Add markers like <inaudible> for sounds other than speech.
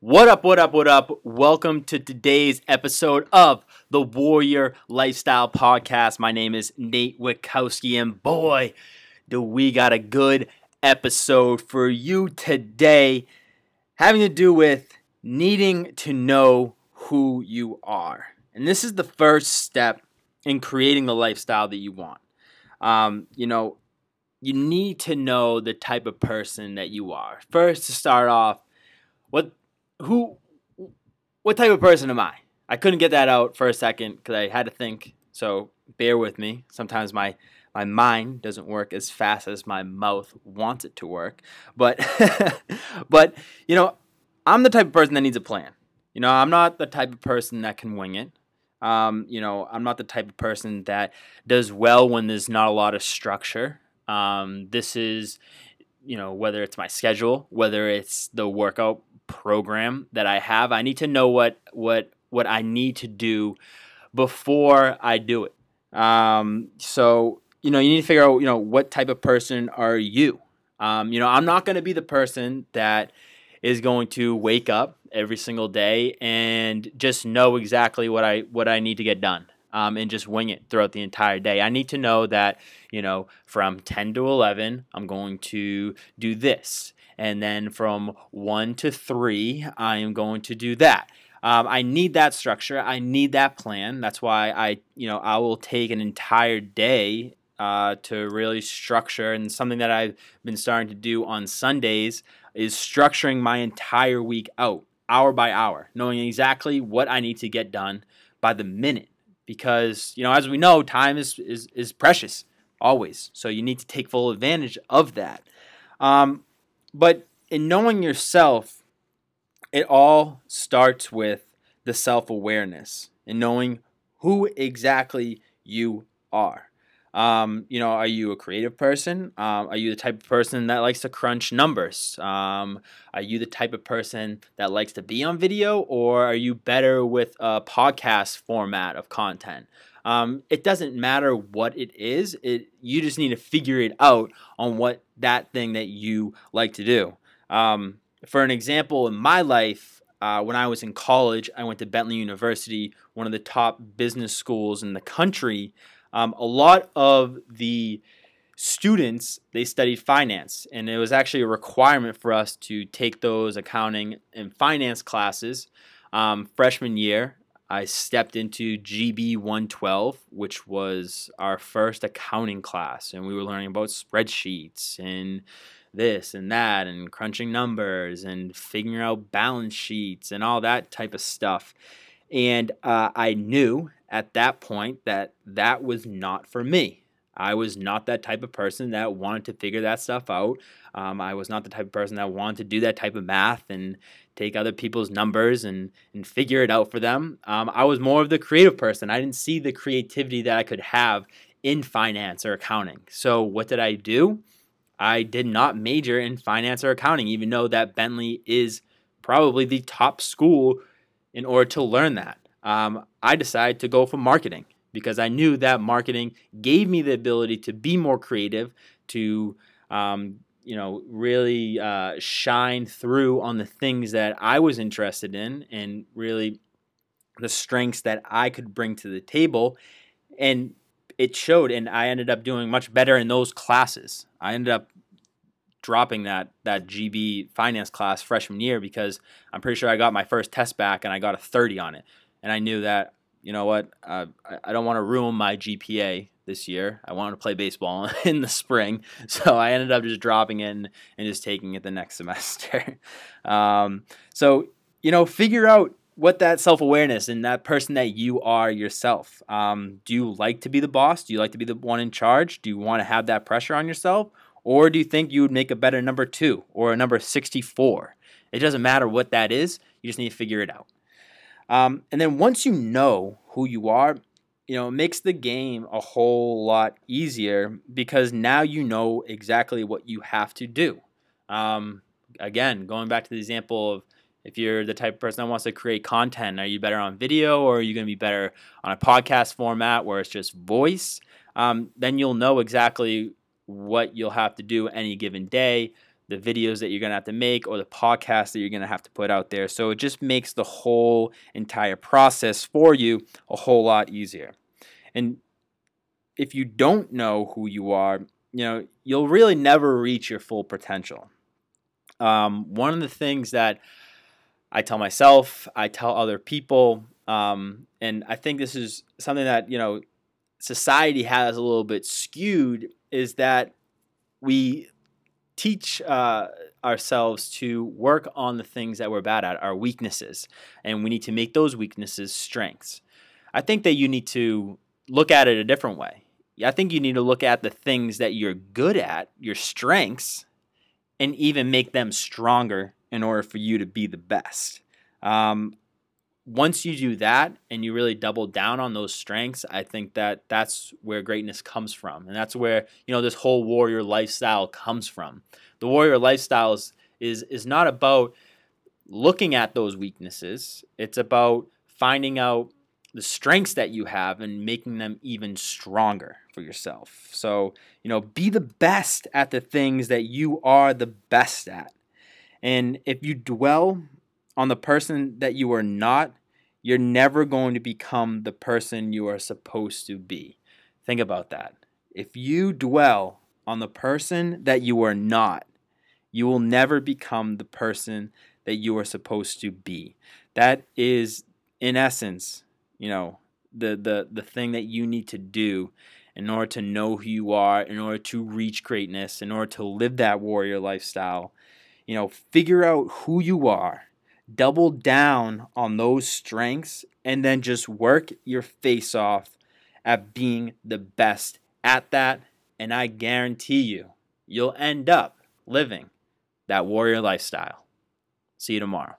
What up, what up, what up? Welcome to today's episode of the Warrior Lifestyle Podcast. My name is Nate Witkowski, and boy, do we got a good episode for you today having to do with needing to know who you are. And this is the first step in creating the lifestyle that you want. Um, you know, you need to know the type of person that you are. First, to start off, what who what type of person am I? I couldn't get that out for a second because I had to think. So bear with me. Sometimes my my mind doesn't work as fast as my mouth wants it to work. But <laughs> but you know, I'm the type of person that needs a plan. You know, I'm not the type of person that can wing it. Um, you know, I'm not the type of person that does well when there's not a lot of structure. Um, this is, you know, whether it's my schedule, whether it's the workout program that I have. I need to know what what what I need to do before I do it. Um, so you know, you need to figure out you know what type of person are you. Um, you know, I'm not going to be the person that is going to wake up every single day and just know exactly what I what I need to get done. Um, and just wing it throughout the entire day. I need to know that, you know, from 10 to 11, I'm going to do this and then from one to three, I am going to do that. Um, I need that structure. I need that plan. That's why I, you know, I will take an entire day uh, to really structure. And something that I've been starting to do on Sundays is structuring my entire week out, hour by hour, knowing exactly what I need to get done by the minute. Because you know, as we know, time is is, is precious always. So you need to take full advantage of that. Um, but in knowing yourself, it all starts with the self awareness and knowing who exactly you are. Um, you know, are you a creative person? Um, are you the type of person that likes to crunch numbers? Um, are you the type of person that likes to be on video, or are you better with a podcast format of content? Um, it doesn't matter what it is. It you just need to figure it out on what that thing that you like to do. Um, for an example, in my life, uh, when I was in college, I went to Bentley University, one of the top business schools in the country. Um, a lot of the students they studied finance, and it was actually a requirement for us to take those accounting and finance classes um, freshman year. I stepped into GB 112, which was our first accounting class, and we were learning about spreadsheets and this and that, and crunching numbers and figuring out balance sheets and all that type of stuff. And uh, I knew at that point that that was not for me. I was not that type of person that wanted to figure that stuff out. Um, I was not the type of person that wanted to do that type of math and take other people's numbers and, and figure it out for them. Um, I was more of the creative person. I didn't see the creativity that I could have in finance or accounting. So, what did I do? I did not major in finance or accounting, even though that Bentley is probably the top school in order to learn that. Um, I decided to go for marketing because I knew that marketing gave me the ability to be more creative, to um, you know really uh, shine through on the things that I was interested in, and really the strengths that I could bring to the table, and it showed. And I ended up doing much better in those classes. I ended up dropping that that GB finance class freshman year because I'm pretty sure I got my first test back and I got a 30 on it, and I knew that you know what, uh, I, don't want to ruin my GPA this year. I wanted to play baseball <laughs> in the spring, <laughs> so I ended up just dropping in and just taking it the next <laughs> semester. um, so you know, figure out what that self awareness and that person that you are yourself. Um, do you like to be the boss? Do you like to be the one in charge? Do you want to have that pressure on yourself? Or do you think you would make a better number two or a number 64? It doesn't matter what that is, you just need to figure it out. Um, and then once you know who you are, you know, it makes the game a whole lot easier because now you know exactly what you have to do. Um, again, going back to the example of if you're the type of person that wants to create content, are you better on video or are you going to be better on a podcast format where it's just voice? Um, then you'll know exactly what you'll have to do any given day the videos that you're going to have to make or the podcast that you're going to have to put out there. So it just makes the whole entire process for you a whole lot easier. And if you don't know who you are, you know, you'll really never reach your full potential. Um, one of the things that I tell myself, I tell other people, um, and I think this is something that, you know, society has a little bit skewed is that we teach uh, ourselves to work on the things that we're bad at, our weaknesses, and we need to make those weaknesses strengths. I think that you need to look at it a different way. I think you need to look at the things that you're good at, your strengths, and even make them stronger in order for you to be the best. Um, once you do that and you really double down on those strengths, I think that that's where greatness comes from. And that's where, you know, this whole warrior lifestyle comes from. The warrior lifestyle is is, is not about looking at those weaknesses. It's about finding out the strengths that you have and making them even stronger for yourself. So, you know, be the best at the things that you are the best at. And if you dwell on the person that you are not, you're never going to become the person you are supposed to be. Think about that. If you dwell on the person that you are not, you will never become the person that you are supposed to be. That is, in essence, you know, the, the, the thing that you need to do in order to know who you are, in order to reach greatness, in order to live that warrior lifestyle. You know, figure out who you are double down on those strengths and then just work your face off at being the best at that. And I guarantee you, you'll end up living that warrior lifestyle. See you tomorrow.